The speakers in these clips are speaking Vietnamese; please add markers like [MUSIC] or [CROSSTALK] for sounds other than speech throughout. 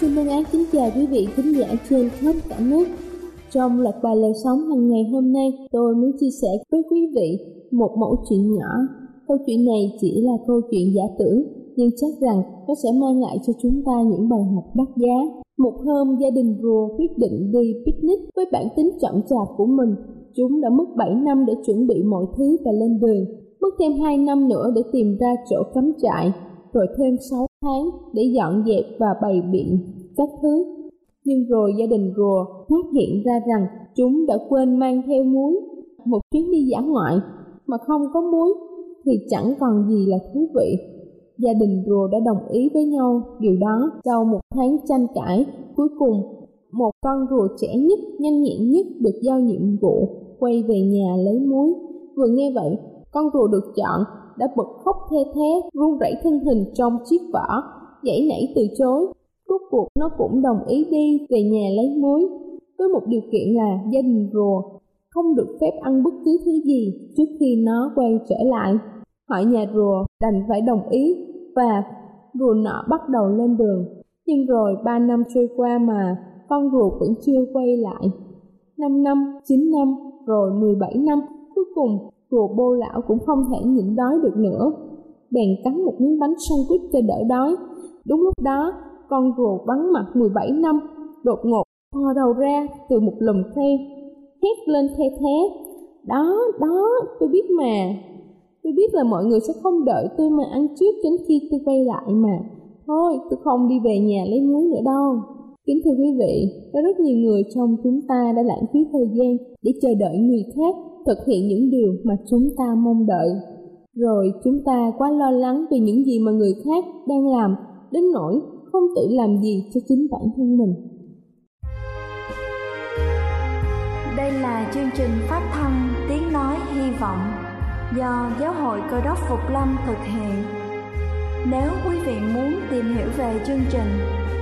Xin Thân ái kính chào quý vị khán giả trên khắp cả nước. Trong loạt bài lời sống hàng ngày hôm nay, tôi muốn chia sẻ với quý vị một mẫu chuyện nhỏ. Câu chuyện này chỉ là câu chuyện giả tưởng, nhưng chắc rằng nó sẽ mang lại cho chúng ta những bài học đắt giá. Một hôm, gia đình rùa quyết định đi picnic với bản tính chậm chạp của mình. Chúng đã mất 7 năm để chuẩn bị mọi thứ và lên đường, mất thêm 2 năm nữa để tìm ra chỗ cắm trại, rồi thêm 6 tháng để dọn dẹp và bày biện các thứ. Nhưng rồi gia đình rùa phát hiện ra rằng chúng đã quên mang theo muối. Một chuyến đi dã ngoại mà không có muối thì chẳng còn gì là thú vị. Gia đình rùa đã đồng ý với nhau điều đó sau một tháng tranh cãi. Cuối cùng, một con rùa trẻ nhất, nhanh nhẹn nhất được giao nhiệm vụ quay về nhà lấy muối. Vừa nghe vậy, con rùa được chọn đã bật khóc the thé, run rẩy thân hình trong chiếc vỏ, dãy nảy từ chối. Rốt cuộc nó cũng đồng ý đi về nhà lấy muối, với một điều kiện là gia đình rùa không được phép ăn bất cứ thứ gì trước khi nó quay trở lại. Hỏi nhà rùa đành phải đồng ý và rùa nọ bắt đầu lên đường. Nhưng rồi ba năm trôi qua mà con rùa vẫn chưa quay lại. Năm năm, chín năm, rồi mười bảy năm, cuối cùng rùa bô lão cũng không thể nhịn đói được nữa. Bèn cắn một miếng bánh sandwich cho đỡ đói. Đúng lúc đó, con rùa bắn mặt 17 năm, đột ngột thò đầu ra từ một lùm cây, hét lên the thé. Đó, đó, tôi biết mà. Tôi biết là mọi người sẽ không đợi tôi mà ăn trước đến khi tôi quay lại mà. Thôi, tôi không đi về nhà lấy muối nữa đâu. Kính thưa quý vị, có rất nhiều người trong chúng ta đã lãng phí thời gian để chờ đợi người khác thực hiện những điều mà chúng ta mong đợi. Rồi chúng ta quá lo lắng về những gì mà người khác đang làm đến nỗi không tự làm gì cho chính bản thân mình. Đây là chương trình phát thanh Tiếng Nói Hy Vọng do Giáo hội Cơ đốc Phục Lâm thực hiện. Nếu quý vị muốn tìm hiểu về chương trình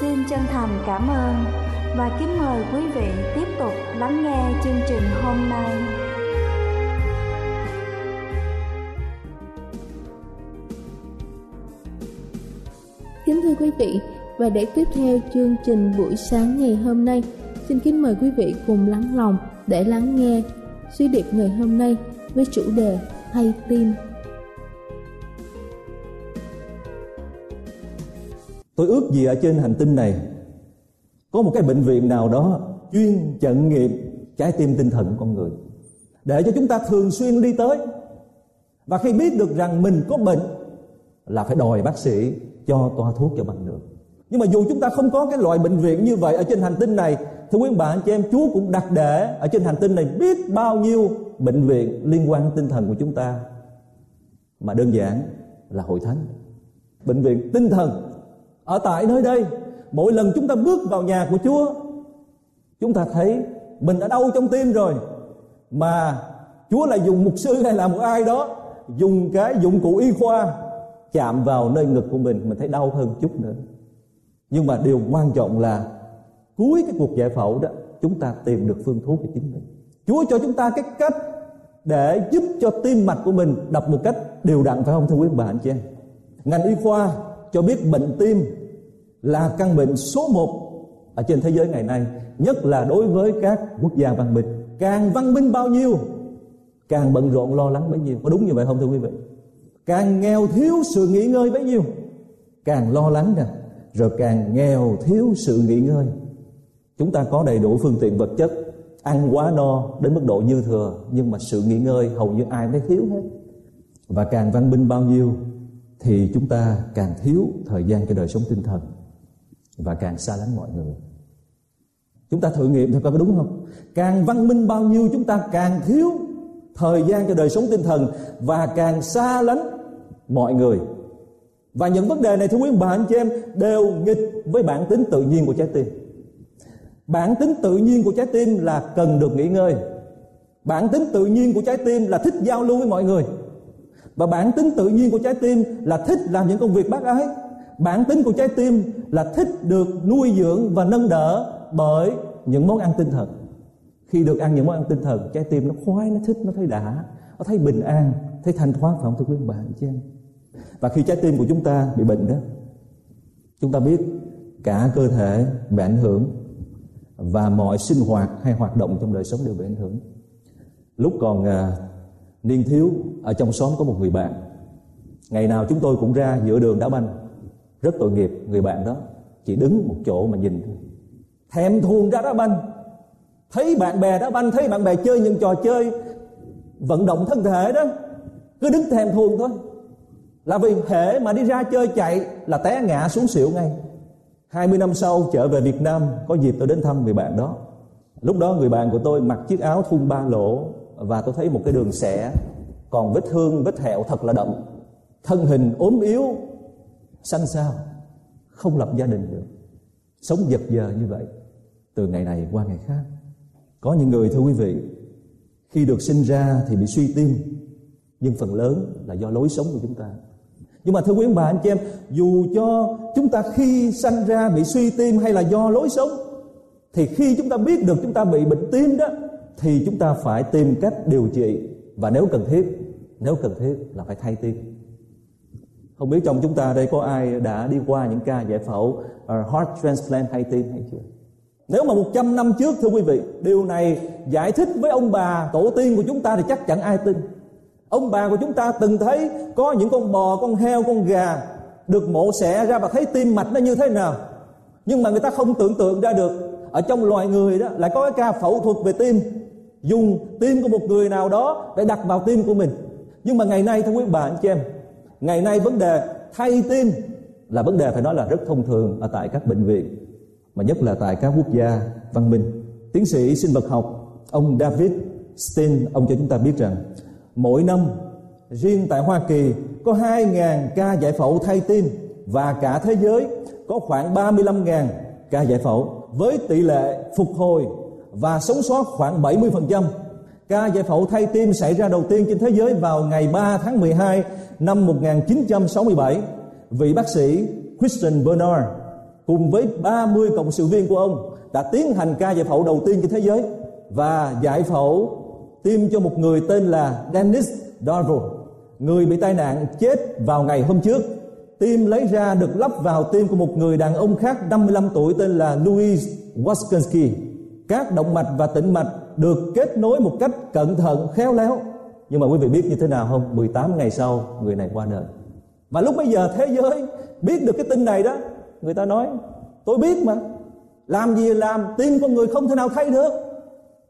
Xin chân thành cảm ơn và kính mời quý vị tiếp tục lắng nghe chương trình hôm nay. Kính thưa quý vị, và để tiếp theo chương trình buổi sáng ngày hôm nay, xin kính mời quý vị cùng lắng lòng để lắng nghe suy điệp ngày hôm nay với chủ đề hay tin. Tôi ước gì ở trên hành tinh này có một cái bệnh viện nào đó chuyên chẩn nghiệm trái tim tinh thần của con người, để cho chúng ta thường xuyên đi tới. Và khi biết được rằng mình có bệnh là phải đòi bác sĩ cho toa thuốc cho bằng được. Nhưng mà dù chúng ta không có cái loại bệnh viện như vậy ở trên hành tinh này, thưa quý bạn chị em, Chúa cũng đặt để ở trên hành tinh này biết bao nhiêu bệnh viện liên quan đến tinh thần của chúng ta. Mà đơn giản là hội thánh, bệnh viện tinh thần ở tại nơi đây, mỗi lần chúng ta bước vào nhà của Chúa, chúng ta thấy mình ở đâu trong tim rồi. Mà Chúa lại dùng mục sư hay là một ai đó, dùng cái dụng cụ y khoa chạm vào nơi ngực của mình mình thấy đau hơn chút nữa. Nhưng mà điều quan trọng là cuối cái cuộc giải phẫu đó, chúng ta tìm được phương thuốc cho chính mình. Chúa cho chúng ta cái cách để giúp cho tim mạch của mình đập một cách đều đặn, phải không, thưa quý bà, anh chị em? Ngành y khoa cho biết bệnh tim là căn bệnh số một ở trên thế giới ngày nay, nhất là đối với các quốc gia văn minh. Càng văn minh bao nhiêu, càng bận rộn lo lắng bấy nhiêu. Có đúng như vậy không, thưa quý vị? Càng nghèo thiếu sự nghỉ ngơi bấy nhiêu, càng lo lắng nè. Rồi càng nghèo thiếu sự nghỉ ngơi. Chúng ta có đầy đủ phương tiện vật chất, ăn quá no đến mức độ dư thừa, nhưng mà sự nghỉ ngơi hầu như ai mới thiếu hết. Và càng văn minh bao nhiêu, thì chúng ta càng thiếu thời gian cho đời sống tinh thần và càng xa lánh mọi người. Chúng ta thử nghiệm thôi có đúng không? Càng văn minh bao nhiêu chúng ta càng thiếu thời gian cho đời sống tinh thần và càng xa lánh mọi người. Và những vấn đề này, thưa quý bà, anh chị em, đều nghịch với bản tính tự nhiên của trái tim. Bản tính tự nhiên của trái tim là cần được nghỉ ngơi. Bản tính tự nhiên của trái tim là thích giao lưu với mọi người. Và bản tính tự nhiên của trái tim là thích làm những công việc bác ái bản tính của trái tim là thích được nuôi dưỡng và nâng đỡ bởi những món ăn tinh thần. Khi được ăn những món ăn tinh thần trái tim nó khoái nó thích nó thấy đã nó thấy bình an thấy thanh thoát phải không thưa quý ông bà anh chị em? Và khi trái tim của chúng ta bị bệnh đó chúng ta biết cả cơ thể bị ảnh hưởng và mọi sinh hoạt hay hoạt động trong đời sống đều bị ảnh hưởng. Lúc còn à, niên thiếu ở trong xóm có một người bạn. Ngày nào chúng tôi cũng ra giữa đường đá banh rất tội nghiệp người bạn đó. Chỉ đứng một chỗ mà nhìn. Thôi thèm thuồng ra đá banh. Thấy bạn bè đá banh, thấy bạn bè chơi những trò chơi vận động thân thể đó. Cứ đứng thèm thuồng thôi. Là vì hệ mà đi ra chơi chạy là té ngã xuống xỉu ngay. 20 năm sau trở về Việt Nam, có dịp tôi đến thăm người bạn đó. Lúc đó người bạn của tôi mặc chiếc áo thun ba lỗ và tôi thấy một cái đường xẻ còn vết thương, vết hẹo thật là đậm. Thân hình ốm yếu xanh sao? Không lập gia đình được. Sống giật giờ như vậy, từ ngày này qua ngày khác. Có những người, thưa quý vị, khi được sinh ra thì bị suy tim, nhưng phần lớn là do lối sống của chúng ta. Nhưng mà thưa quý ông bà, anh chị em, dù cho chúng ta khi sanh ra bị suy tim hay là do lối sống, thì khi chúng ta biết được chúng ta bị bệnh tim đó, thì chúng ta phải tìm cách điều trị. Và nếu cần thiết, nếu cần thiết là phải thay tim không biết trong chúng ta đây có ai đã đi qua những ca giải phẫu uh, heart transplant hay tim hay chưa? Nếu mà 100 năm trước thưa quý vị Điều này giải thích với ông bà tổ tiên của chúng ta thì chắc chẳng ai tin. Ông bà của chúng ta từng thấy Có những con bò, con heo, con gà Được mổ xẻ ra và thấy tim mạch nó như thế nào. Nhưng mà người ta không tưởng tượng ra được. Ở trong loài người đó lại có cái ca phẫu thuật về tim. Dùng tim của một người nào đó Để đặt vào tim của mình. Nhưng mà ngày nay thưa quý bà anh chị em Ngày nay vấn đề thay tim Là vấn đề phải nói là rất thông thường Ở tại các bệnh viện, mà nhất là tại các quốc gia văn minh. Tiến sĩ sinh vật học, ông David Stein, ông cho chúng ta biết rằng mỗi năm riêng tại Hoa Kỳ có 2.000 ca giải phẫu thay tim và cả thế giới có khoảng 35.000 ca giải phẫu với tỷ lệ phục hồi và sống sót khoảng 70%. Ca giải phẫu thay tim xảy ra đầu tiên trên thế giới vào ngày 3 tháng 12 năm 1967. Vị bác sĩ Christian Bernard cùng với 30 cộng sự viên của ông đã tiến hành ca giải phẫu đầu tiên trên thế giới và giải phẫu tim cho một người tên là Dennis Darvo, người bị tai nạn chết vào ngày hôm trước tim lấy ra được lắp vào tim của một người đàn ông khác 55 tuổi tên là Louis Waskinski các động mạch và tĩnh mạch được kết nối một cách cẩn thận, khéo léo. Nhưng mà quý vị biết như thế nào không? 18 ngày sau, người này qua đời. Và lúc bây giờ thế giới biết được cái tin này đó, người ta nói, tôi biết mà. Làm gì làm, tim con người không thể nào thay được.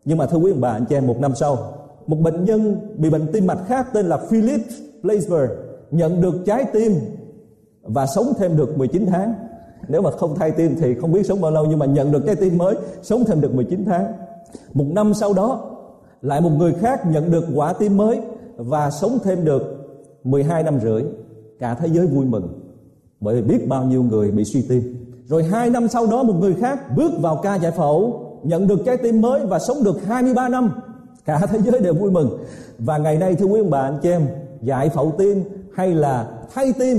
Nhưng mà thưa quý ông bà, anh chị em, một năm sau, một bệnh nhân bị bệnh tim mạch khác tên là Philip Blaisberg nhận được trái tim và sống thêm được 19 tháng. Nếu mà không thay tim thì không biết sống bao lâu, nhưng mà nhận được trái tim mới, sống thêm được 19 tháng một năm sau đó, lại một người khác nhận được quả tim mới và sống thêm được 12 năm rưỡi. Cả thế giới vui mừng, bởi vì biết bao nhiêu người bị suy tim. Rồi hai năm sau đó, một người khác bước vào ca giải phẫu, nhận được trái tim mới và sống được 23 năm. Cả thế giới đều vui mừng. Và ngày nay, thưa quý ông bà, anh chị em, giải phẫu tim hay là thay tim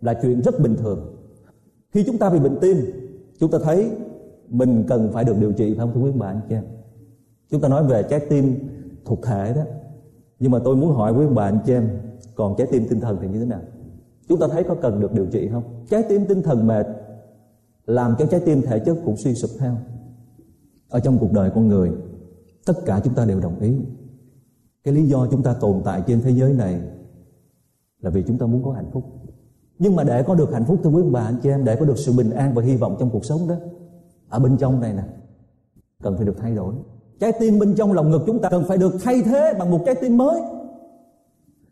là chuyện rất bình thường. Khi chúng ta bị bệnh tim, chúng ta thấy mình cần phải được điều trị phải không, thưa quý ông bà, anh chị em? Chúng ta nói về trái tim thuộc thể đó. Nhưng mà tôi muốn hỏi quý bà, anh chị em, còn trái tim tinh thần thì như thế nào? Chúng ta thấy có cần được điều trị không? Trái tim tinh thần mệt làm cho trái tim thể chất cũng suy sụp theo ở trong cuộc đời con người, tất cả chúng ta đều đồng ý. Cái lý do chúng ta tồn tại trên thế giới này là vì chúng ta muốn có hạnh phúc. Nhưng mà để có được hạnh phúc, thưa quý bà, anh chị em, để có được sự bình an và hy vọng trong cuộc sống đó, ở bên trong này nè, cần phải được thay đổi trái tim bên trong lòng ngực chúng ta cần phải được thay thế bằng một trái tim mới.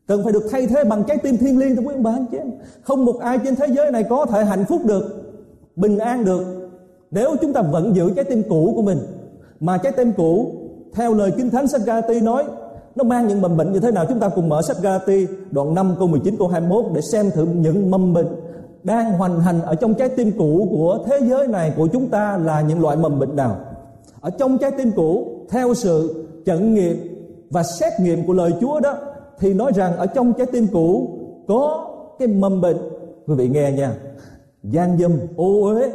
Cần phải được thay thế bằng trái tim thiên liêng, thưa quý ông bà, anh chị em. Không một ai trên thế giới này có thể hạnh phúc được, bình an được, nếu chúng ta vẫn giữ trái tim cũ của mình. Mà trái tim cũ, theo lời kinh thánh sách Gati nói, nó mang những mầm bệnh như thế nào chúng ta cùng mở sách Gati đoạn 5 câu 19 câu 21 để xem thử những mầm bệnh đang hoành hành ở trong trái tim cũ của thế giới này của chúng ta là những loại mầm bệnh nào. Ở trong trái tim cũ theo sự trận nghiệm và xét nghiệm của lời Chúa đó, thì nói rằng ở trong trái tim cũ có cái mầm bệnh. Quý vị nghe nha. Gian dâm, ô uế,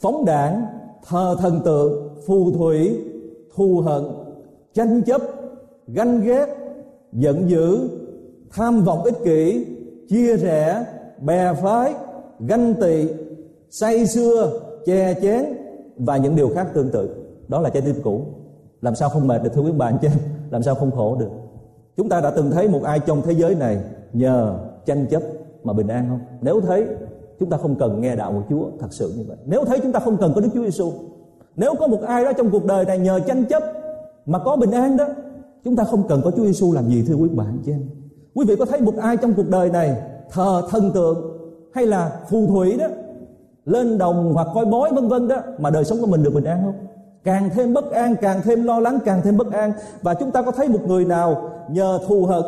phóng đảng, thờ thần tượng, phù thủy, thù hận, tranh chấp, ganh ghét, giận dữ, tham vọng ích kỷ, chia rẽ, bè phái, ganh tị, say xưa che chén và những điều khác tương tự. Đó là trái tim cũ làm sao không mệt được, thưa quý bạn chứ làm sao không khổ được? Chúng ta đã từng thấy một ai trong thế giới này nhờ tranh chấp mà bình an không? Nếu thấy, chúng ta không cần nghe đạo của Chúa thật sự như vậy. Nếu thấy, chúng ta không cần có Đức Chúa Giêsu nếu có một ai đó trong cuộc đời này nhờ tranh chấp mà có bình an đó, chúng ta không cần có Chúa Giêsu làm gì, thưa quý bạn chị em. Quý vị có thấy một ai trong cuộc đời này thờ thần tượng hay là phù thủy đó, lên đồng hoặc coi bói vân vân đó mà đời sống của mình được bình an không? Càng thêm bất an, càng thêm lo lắng, càng thêm bất an. Và chúng ta có thấy một người nào nhờ thù hận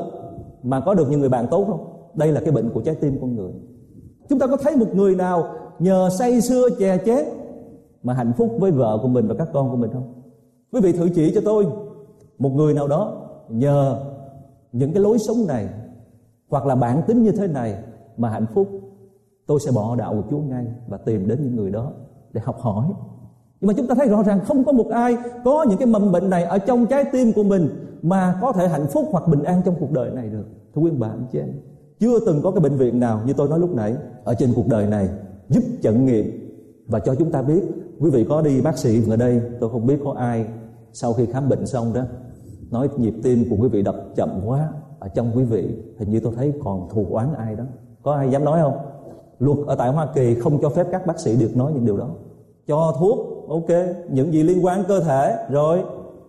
mà có được những người bạn tốt không? Đây là cái bệnh của trái tim con người. Chúng ta có thấy một người nào nhờ say xưa chè chén mà hạnh phúc với vợ của mình và các con của mình không? Quý vị thử chỉ cho tôi một người nào đó nhờ những cái lối sống này hoặc là bản tính như thế này mà hạnh phúc, tôi sẽ bỏ đạo của Chúa ngay và tìm đến những người đó để học hỏi nhưng mà chúng ta thấy rõ ràng không có một ai có những cái mầm bệnh này ở trong trái tim của mình mà có thể hạnh phúc hoặc bình an trong cuộc đời này được. Thưa quý bạn chị em, chưa từng có cái bệnh viện nào như tôi nói lúc nãy ở trên cuộc đời này giúp chẩn nghiệm. Và cho chúng ta biết, quý vị có đi bác sĩ ở đây, tôi không biết có ai sau khi khám bệnh xong đó, nói nhịp tim của quý vị đập chậm quá ở trong quý vị, hình như tôi thấy còn thù oán ai đó. Có ai dám nói không? Luật ở tại Hoa Kỳ không cho phép các bác sĩ được nói những điều đó. Cho thuốc ok, những gì liên quan cơ thể, rồi,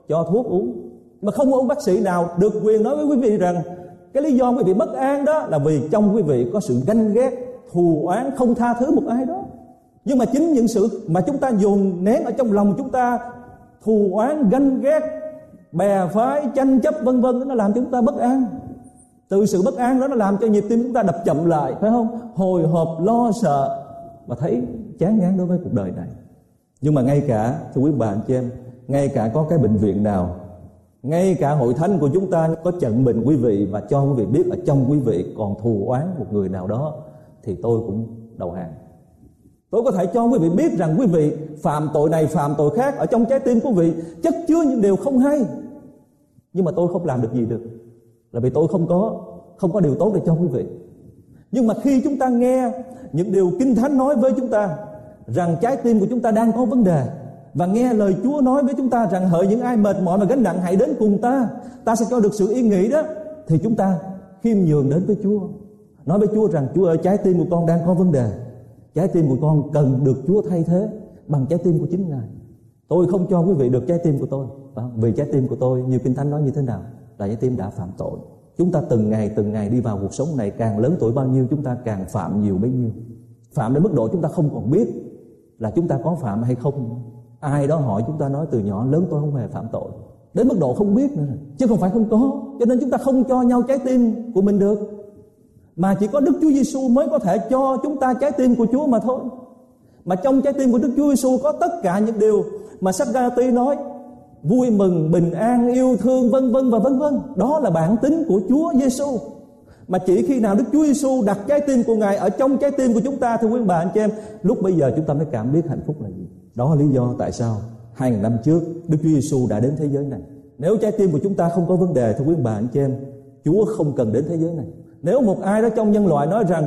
cho thuốc uống. Mà không có ông bác sĩ nào được quyền nói với quý vị rằng cái lý do quý vị bất an đó là vì trong quý vị có sự ganh ghét, thù oán, không tha thứ một ai đó. Nhưng mà chính những sự mà chúng ta dồn nén ở trong lòng chúng ta, thù oán, ganh ghét, bè phái, tranh chấp, vân vân, nó làm chúng ta bất an. Từ sự bất an đó nó làm cho nhịp tim chúng ta đập chậm lại, phải không? Hồi hộp, lo sợ và thấy chán ngán đối với cuộc đời này nhưng mà ngay cả, thưa quý bà anh chị em, ngay cả có cái bệnh viện nào, ngay cả hội thánh của chúng ta có trận bệnh quý vị và cho quý vị biết ở trong quý vị còn thù oán một người nào đó, thì tôi cũng đầu hàng. Tôi có thể cho quý vị biết rằng quý vị phạm tội này phạm tội khác ở trong trái tim của quý vị, chất chứa những điều không hay. Nhưng mà tôi không làm được gì được, là vì tôi không có không có điều tốt để cho quý vị. Nhưng mà khi chúng ta nghe những điều kinh thánh nói với chúng ta rằng trái tim của chúng ta đang có vấn đề. Và nghe lời Chúa nói với chúng ta rằng hỡi những ai mệt mỏi và gánh nặng hãy đến cùng ta. Ta sẽ cho được sự yên nghỉ đó. Thì chúng ta khiêm nhường đến với Chúa. Nói với Chúa rằng Chúa ơi trái tim của con đang có vấn đề. Trái tim của con cần được Chúa thay thế bằng trái tim của chính Ngài. Tôi không cho quý vị được trái tim của tôi, vì trái tim của tôi như Kinh Thánh nói như thế nào? Là trái tim đã phạm tội. Chúng ta từng ngày từng ngày đi vào cuộc sống này càng lớn tuổi bao nhiêu chúng ta càng phạm nhiều bấy nhiêu. Phạm đến mức độ chúng ta không còn biết là chúng ta có phạm hay không. Ai đó hỏi chúng ta nói từ nhỏ lớn tôi không hề phạm tội. Đến mức độ không biết nữa chứ không phải không có. Cho nên chúng ta không cho nhau trái tim của mình được. Mà chỉ có Đức Chúa Giêsu mới có thể cho chúng ta trái tim của Chúa mà thôi. Mà trong trái tim của Đức Chúa Giêsu có tất cả những điều mà sách Galati nói vui mừng, bình an, yêu thương vân vân và vân vân. Đó là bản tính của Chúa Giêsu. Mà chỉ khi nào Đức Chúa Giêsu đặt trái tim của Ngài ở trong trái tim của chúng ta thưa quý bà anh chị em, lúc bây giờ chúng ta mới cảm biết hạnh phúc là gì. Đó là lý do tại sao hai ngàn năm trước Đức Chúa Giêsu đã đến thế giới này. Nếu trái tim của chúng ta không có vấn đề thưa quý bà anh chị em, Chúa không cần đến thế giới này. Nếu một ai đó trong nhân loại nói rằng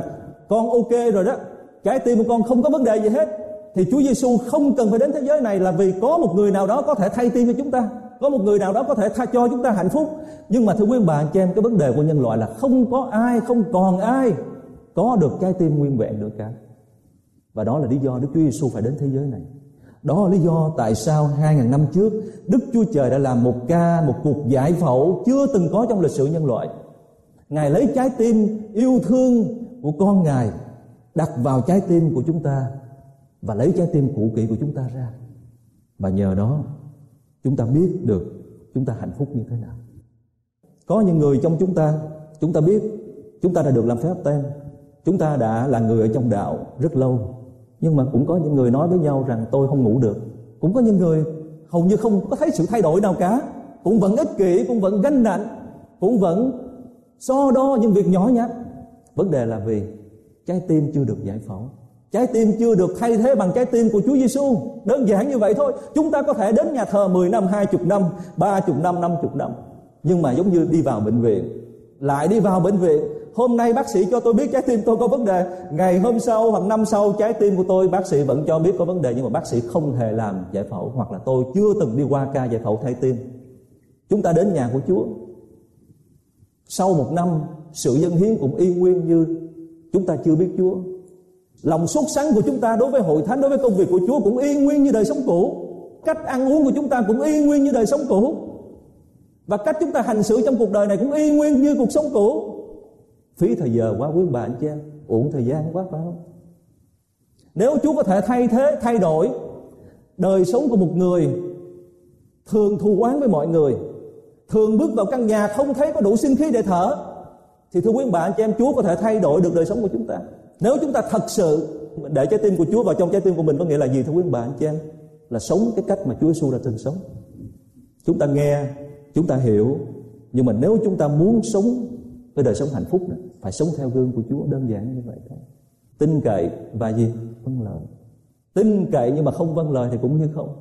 con ok rồi đó, trái tim của con không có vấn đề gì hết, thì Chúa Giêsu không cần phải đến thế giới này là vì có một người nào đó có thể thay tim cho chúng ta có một người nào đó có thể tha cho chúng ta hạnh phúc. Nhưng mà thưa quý bạn cho em, cái vấn đề của nhân loại là không có ai, không còn ai có được trái tim nguyên vẹn được cả. Và đó là lý do Đức Chúa Giêsu phải đến thế giới này. Đó là lý do tại sao hai ngàn năm trước, Đức Chúa Trời đã làm một ca, một cuộc giải phẫu chưa từng có trong lịch sử nhân loại. Ngài lấy trái tim yêu thương của con Ngài, đặt vào trái tim của chúng ta và lấy trái tim cũ kỹ của chúng ta ra. Và nhờ đó chúng ta biết được chúng ta hạnh phúc như thế nào. Có những người trong chúng ta chúng ta biết chúng ta đã được làm phép tem chúng ta đã là người ở trong đạo rất lâu. Nhưng mà cũng có những người nói với nhau rằng tôi không ngủ được. Cũng có những người hầu như không có thấy sự thay đổi nào cả. Cũng vẫn ích kỷ, cũng vẫn ganh nạnh cũng vẫn so đo những việc nhỏ nhặt. Vấn đề là vì trái tim chưa được giải phẫu Trái tim chưa được thay thế bằng trái tim của Chúa Giêsu. Đơn giản như vậy thôi. Chúng ta có thể đến nhà thờ 10 năm, 20 năm, 30 năm, 50 năm. Nhưng mà giống như đi vào bệnh viện. Lại đi vào bệnh viện. Hôm nay bác sĩ cho tôi biết trái tim tôi có vấn đề. Ngày hôm sau hoặc năm sau trái tim của tôi bác sĩ vẫn cho biết có vấn đề. Nhưng mà bác sĩ không hề làm giải phẫu. Hoặc là tôi chưa từng đi qua ca giải phẫu thay tim. Chúng ta đến nhà của Chúa. Sau một năm sự dân hiến cũng y nguyên như chúng ta chưa biết Chúa Lòng sốt sắng của chúng ta đối với hội thánh, đối với công việc của Chúa cũng y nguyên như đời sống cũ. Cách ăn uống của chúng ta cũng y nguyên như đời sống cũ. Và cách chúng ta hành xử trong cuộc đời này cũng y nguyên như cuộc sống cũ. Phí thời giờ quá quý bà anh chị em, uổng thời gian quá phải không? Nếu Chúa có thể thay thế, thay đổi đời sống của một người thường thù oán với mọi người, thường bước vào căn nhà không thấy có đủ sinh khí để thở, thì thưa quý bà anh chị em, Chúa có thể thay đổi được đời sống của chúng ta. Nếu chúng ta thật sự để trái tim của Chúa vào trong trái tim của mình có nghĩa là gì thưa quý bà anh chị em? Là sống cái cách mà Chúa Giêsu đã từng sống. Chúng ta nghe, chúng ta hiểu, nhưng mà nếu chúng ta muốn sống cái đời sống hạnh phúc đó, phải sống theo gương của Chúa đơn giản như vậy thôi. Tin cậy và gì? Vâng lời. Tin cậy nhưng mà không vâng lời thì cũng như không.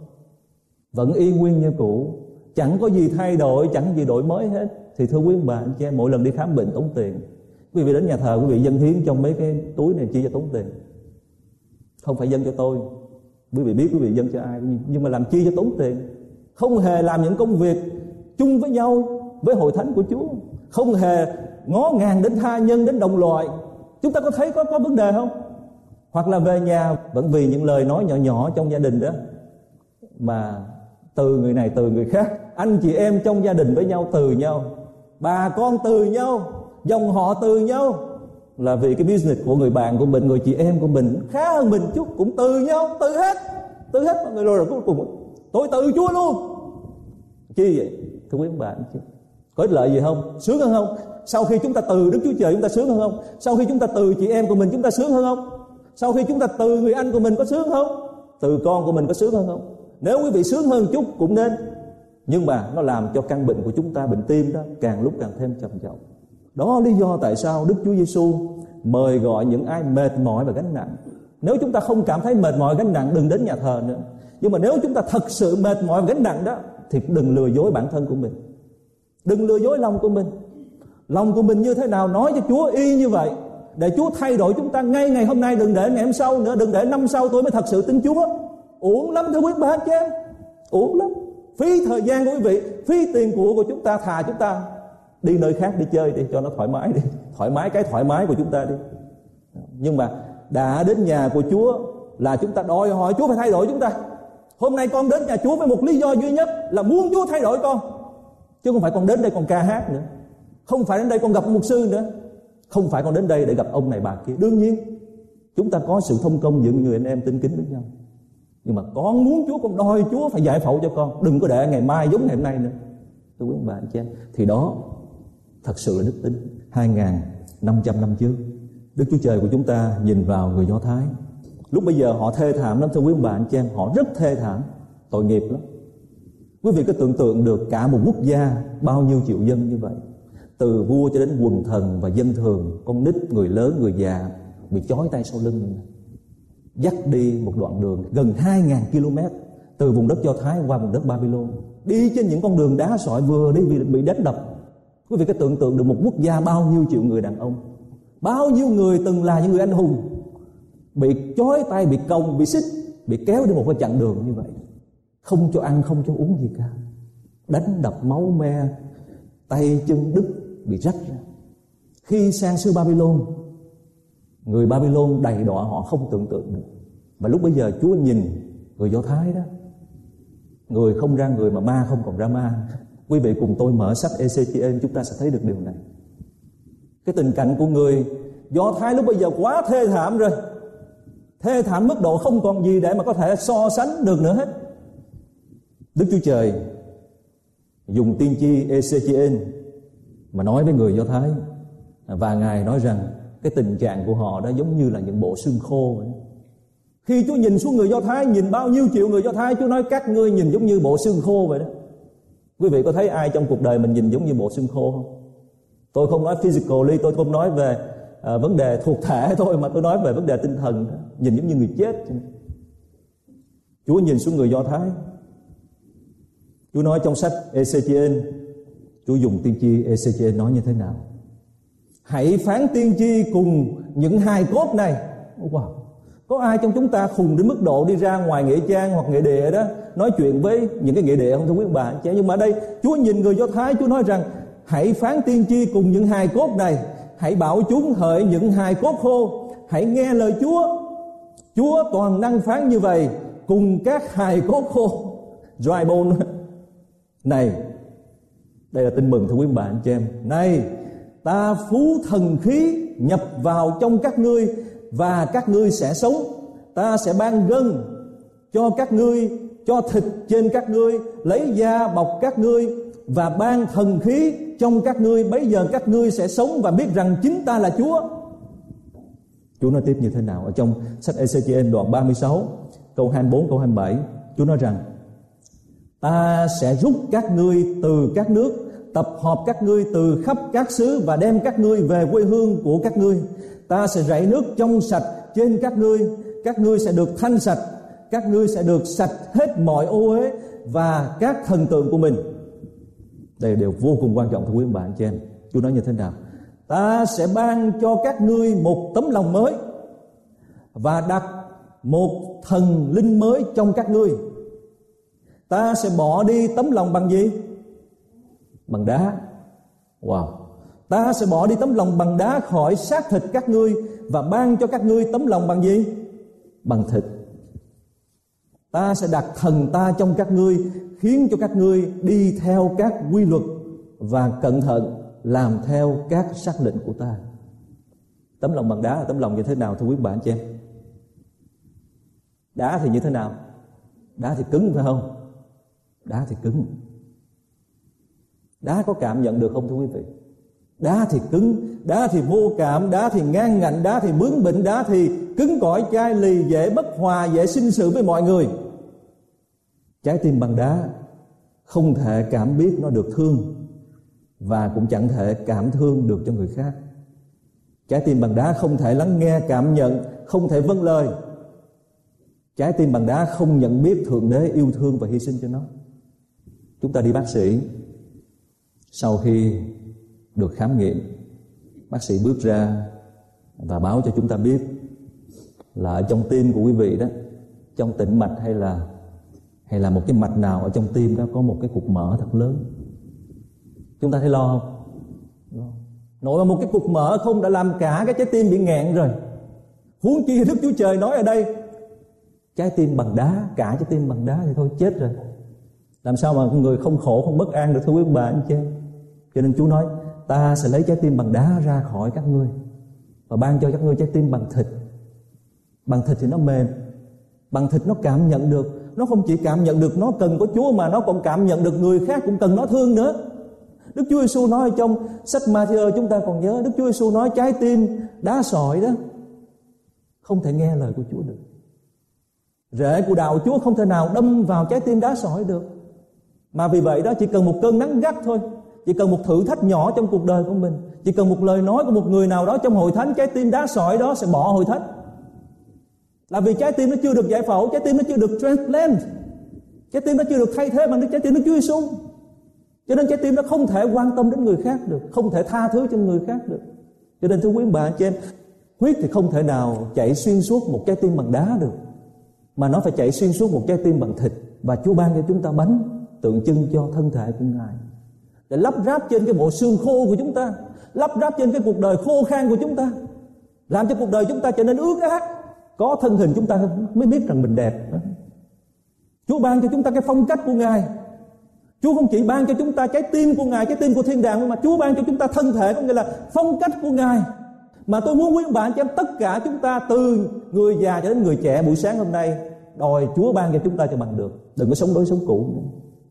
Vẫn y nguyên như cũ, chẳng có gì thay đổi, chẳng gì đổi mới hết. Thì thưa quý bà anh chị em, mỗi lần đi khám bệnh tốn tiền, quý vị đến nhà thờ, quý vị dân hiến trong mấy cái túi này chi cho tốn tiền. Không phải dân cho tôi. Quý vị biết quý vị dân cho ai. Nhưng mà làm chi cho tốn tiền? Không hề làm những công việc chung với nhau, với hội thánh của Chúa. Không hề ngó ngàng đến tha nhân, đến đồng loại. Chúng ta có thấy có có vấn đề không? Hoặc là về nhà, vẫn vì những lời nói nhỏ nhỏ trong gia đình đó, mà từ người này, từ người khác. Anh chị em trong gia đình với nhau, từ nhau. Bà con từ nhau dòng họ từ nhau là vì cái business của người bạn của mình người chị em của mình khá hơn mình chút cũng từ nhau từ hết từ hết mọi người rồi, rồi cuối cùng tôi từ chúa luôn. Chi vậy? Thưa quý bạn chứ. Có ích lợi gì không? Sướng hơn không? Sau khi chúng ta từ đức chúa trời chúng ta sướng hơn không? Sau khi chúng ta từ chị em của mình chúng ta sướng hơn không? Sau khi chúng ta từ người anh của mình có sướng không? Từ con của mình có sướng hơn không? Nếu quý vị sướng hơn chút cũng nên nhưng mà nó làm cho căn bệnh của chúng ta bệnh tim đó càng lúc càng thêm trầm trọng đó lý do tại sao Đức Chúa Giêsu mời gọi những ai mệt mỏi và gánh nặng. Nếu chúng ta không cảm thấy mệt mỏi, gánh nặng, đừng đến nhà thờ nữa. Nhưng mà nếu chúng ta thật sự mệt mỏi và gánh nặng đó, thì đừng lừa dối bản thân của mình. Đừng lừa dối lòng của mình. Lòng của mình như thế nào, nói cho Chúa y như vậy để Chúa thay đổi chúng ta ngay ngày hôm nay, đừng để ngày hôm sau nữa, đừng để năm sau tôi mới thật sự tin Chúa uổng lắm thưa quý bà chị em uổng lắm phí thời gian của quý vị, phí tiền của của chúng ta, thà chúng ta đi nơi khác đi chơi đi cho nó thoải mái đi thoải mái cái thoải mái của chúng ta đi nhưng mà đã đến nhà của Chúa là chúng ta đòi hỏi Chúa phải thay đổi chúng ta. Hôm nay con đến nhà Chúa với một lý do duy nhất là muốn Chúa thay đổi con. Chứ không phải con đến đây con ca hát nữa. Không phải đến đây con gặp mục sư nữa. Không phải con đến đây để gặp ông này bà kia. Đương nhiên chúng ta có sự thông công giữa người anh em tin kính với nhau. Nhưng mà con muốn Chúa, con đòi Chúa phải giải phẫu cho con. Đừng có để ngày mai giống ngày hôm nay nữa. Tôi quý ông bà anh chị em. Thì đó thật sự là đức tin. 2.500 năm trước Đức Chúa Trời của chúng ta nhìn vào người Do Thái. Lúc bây giờ họ thê thảm lắm thưa quý ông bà anh chị em Họ rất thê thảm Tội nghiệp lắm. Quý vị có tưởng tượng được cả một quốc gia Bao nhiêu triệu dân như vậy? Từ vua cho đến quần thần và dân thường Con nít, người lớn, người già Bị chói tay sau lưng. Dắt đi một đoạn đường gần 2.000 km Từ vùng đất Do Thái qua vùng đất Babylon Đi trên những con đường đá sỏi vừa đi vì bị đánh đập. Quý vị có tưởng tượng được một quốc gia bao nhiêu triệu người đàn ông? Bao nhiêu người từng là những người anh hùng? Bị chói tay, bị còng, bị xích Bị kéo đi một cái chặng đường như vậy. Không cho ăn, không cho uống gì cả. Đánh đập máu me Tay chân đứt, bị rách ra. Khi sang xứ Babylon Người Babylon đầy đọa họ không tưởng tượng được. Và lúc bây giờ Chúa nhìn Người Do Thái đó. Người không ra người mà ma không còn ra ma. Quý vị cùng tôi mở sách Ezekiel chúng ta sẽ thấy được điều này. Cái tình cảnh của người Do Thái lúc bây giờ quá thê thảm rồi. Thê thảm mức độ không còn gì để mà có thể so sánh được nữa hết. Đức Chúa Trời dùng tiên tri Ezekiel mà nói với người Do Thái và Ngài nói rằng cái tình trạng của họ đó giống như là những bộ xương khô ấy. Khi Chúa nhìn xuống người Do Thái, nhìn bao nhiêu triệu người Do Thái, Chúa nói các ngươi nhìn giống như bộ xương khô vậy đó. Quý vị có thấy ai trong cuộc đời mình nhìn giống như bộ xương khô không? Tôi không nói physically, tôi không nói về à, vấn đề thuộc thể [LAUGHS] thôi mà tôi nói về vấn đề tinh thần. Nhìn giống như người chết. Chúa nhìn xuống người Do Thái. Chúa nói trong sách Ezechiel, Chúa dùng tiên tri Ezechiel nói như thế nào? Hãy phán tiên tri cùng những hai cốt này. Wow. Có ai trong chúng ta khùng đến mức độ đi ra ngoài nghệ trang hoặc nghệ địa đó, nói chuyện với những cái nghệ địa không thưa quý bà? Chị nhưng mà ở đây, Chúa nhìn người Do Thái, Chúa nói rằng, hãy phán tiên tri cùng những hài cốt này. Hãy bảo chúng hỡi những hài cốt khô. Hãy nghe lời Chúa. Chúa toàn năng phán như vậy, cùng các hài cốt khô. Dry bone. [LAUGHS] Này, đây là tin mừng thưa quý bạn anh chị em. Này, ta phú thần khí nhập vào trong các ngươi và các ngươi sẽ sống. Ta sẽ ban gân cho các ngươi, cho thịt trên các ngươi, lấy da bọc các ngươi và ban thần khí trong các ngươi. Bây giờ các ngươi sẽ sống và biết rằng chính ta là Chúa. Chúa nói tiếp như thế nào ở trong sách Ezechiel đoạn 36 câu 24 câu 27 Chúa nói rằng, ta sẽ rút các ngươi từ các nước tập hợp các ngươi từ khắp các xứ và đem các ngươi về quê hương của các ngươi. Ta sẽ rảy nước trong sạch trên các ngươi các ngươi sẽ được thanh sạch, các ngươi sẽ được sạch hết mọi ô uế và các thần tượng của mình. Đây đều vô cùng quan trọng, thưa quý ông bà anh chị em. Chúa nói như thế nào? Ta sẽ ban cho các ngươi một tấm lòng mới và đặt một thần linh mới trong các ngươi. Ta sẽ bỏ đi tấm lòng bằng gì? Bằng đá. Wow. Ta sẽ bỏ đi tấm lòng bằng đá khỏi xác thịt các ngươi và ban cho các ngươi tấm lòng bằng gì? Bằng thịt. Ta sẽ đặt thần ta trong các ngươi, khiến cho các ngươi đi theo các quy luật và cẩn thận làm theo các xác lệnh của ta. Tấm lòng bằng đá là tấm lòng như thế nào, thưa quý bạn chị em? Đá thì như thế nào? Đá thì cứng phải không? Đá thì cứng đá có cảm nhận được không thưa quý vị? Đá thì cứng, đá thì vô cảm, đá thì ngang ngạnh, đá thì bướng bỉnh, đá thì cứng cỏi, chai lì, dễ bất hòa, dễ sinh sự với mọi người. Trái tim bằng đá không thể cảm biết nó được thương và cũng chẳng thể cảm thương được cho người khác. Trái tim bằng đá không thể lắng nghe cảm nhận, không thể vâng lời. Trái tim bằng đá không nhận biết thượng đế yêu thương và hy sinh cho nó. Chúng ta đi bác sĩ sau khi được khám nghiệm, bác sĩ bước ra và báo cho chúng ta biết là ở trong tim của quý vị đó, trong tĩnh mạch hay là hay là một cái mạch nào ở trong tim đó có một cái cục mỡ thật lớn. Chúng ta thấy lo không? Nội một cái cục mỡ không đã làm cả cái trái tim bị nghẹn rồi. Huống chi đức chúa trời nói ở đây, trái tim bằng đá, cả trái tim bằng đá thì thôi chết rồi. Làm sao mà người không khổ, không bất an được, thưa quý bà, anh chị? Cho nên Chúa nói ta sẽ lấy trái tim bằng đá ra khỏi các ngươi và ban cho các ngươi trái tim bằng thịt bằng thịt thì nó mềm bằng thịt nó cảm nhận được nó không chỉ cảm nhận được nó cần có Chúa mà nó còn cảm nhận được người khác cũng cần nó thương nữa Đức Chúa Giêsu nói trong sách Matthew chúng ta còn nhớ Đức Chúa Giêsu nói trái tim đá sỏi đó không thể nghe lời của Chúa được. Rễ của đạo Chúa không thể nào đâm vào trái tim đá sỏi được. Mà vì vậy đó chỉ cần một cơn nắng gắt thôi, chỉ cần một thử thách nhỏ trong cuộc đời của mình, chỉ cần một lời nói của một người nào đó trong hội thánh trái tim đá sỏi đó sẽ bỏ hội thánh. Là vì trái tim nó chưa được giải phẫu, trái tim nó chưa được transplant. Trái tim nó chưa được thay thế bằng trái tim Đức Chúa Giêsu. Cho nên trái tim nó không thể quan tâm đến người khác được, không thể tha thứ cho người khác được. Cho nên thưa quý bà chị em, huyết thì không thể nào chạy xuyên suốt một trái tim bằng đá được, mà nó phải chạy xuyên suốt một trái tim bằng thịt và Chúa ban cho chúng ta bánh tượng trưng cho thân thể của Ngài để lắp ráp trên cái bộ xương khô của chúng ta, lắp ráp trên cái cuộc đời khô khan của chúng ta, làm cho cuộc đời chúng ta trở nên ướt át. Có thân hình chúng ta mới biết rằng mình đẹp. Chúa ban cho chúng ta cái phong cách của Ngài Chúa không chỉ ban cho chúng ta trái tim của Ngài, trái tim của thiên đàng mà Chúa ban cho chúng ta thân thể có nghĩa là phong cách của Ngài. Mà tôi muốn quý bạn cho em tất cả chúng ta từ người già cho đến người trẻ buổi sáng hôm nay đòi Chúa ban cho chúng ta cho bằng được. Đừng có sống đối sống cũ nữa.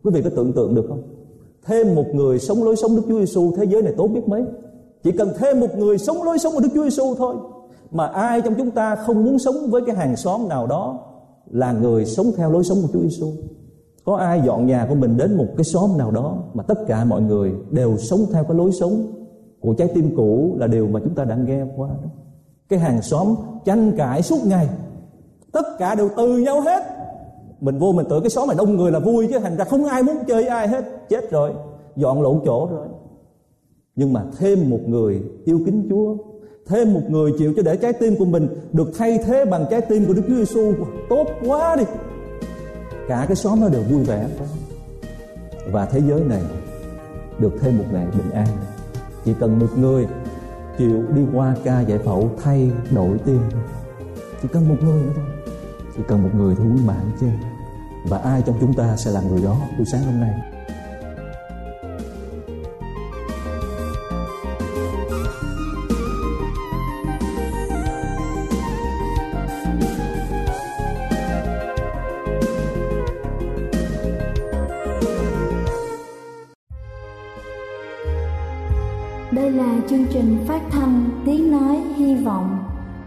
Quý vị có tưởng tượng được không? Thêm một người sống lối sống Đức Chúa Giêsu thế giới này tốt biết mấy. Chỉ cần thêm một người sống lối sống của Đức Chúa Giêsu thôi. Mà ai trong chúng ta không muốn sống với cái hàng xóm nào đó là người sống theo lối sống của Chúa Giêsu có ai dọn nhà của mình đến một cái xóm nào đó mà tất cả mọi người đều sống theo cái lối sống của trái tim cũ là điều mà chúng ta đã nghe qua đó cái hàng xóm tranh cãi suốt ngày tất cả đều từ nhau hết mình vô mình tưởng cái xóm này đông người là vui chứ, thành ra không ai muốn chơi ai hết. Chết rồi. Dọn lộn chỗ rồi. Nhưng mà thêm một người yêu kính Chúa, thêm một người chịu cho để trái tim của mình được thay thế bằng trái tim của Đức Chúa Giêsu tốt quá đi. Cả cái xóm nó đều vui vẻ. Và thế giới này được thêm một ngày bình an. Chỉ cần một người chịu đi qua ca giải phẫu thay đổi tim. Chỉ cần một người nữa thôi chỉ cần một người thôi quý bạn chứ. Và ai trong chúng ta sẽ là người đó buổi sáng hôm nay? Đây là chương trình phát thanh Tiếng Nói Hy Vọng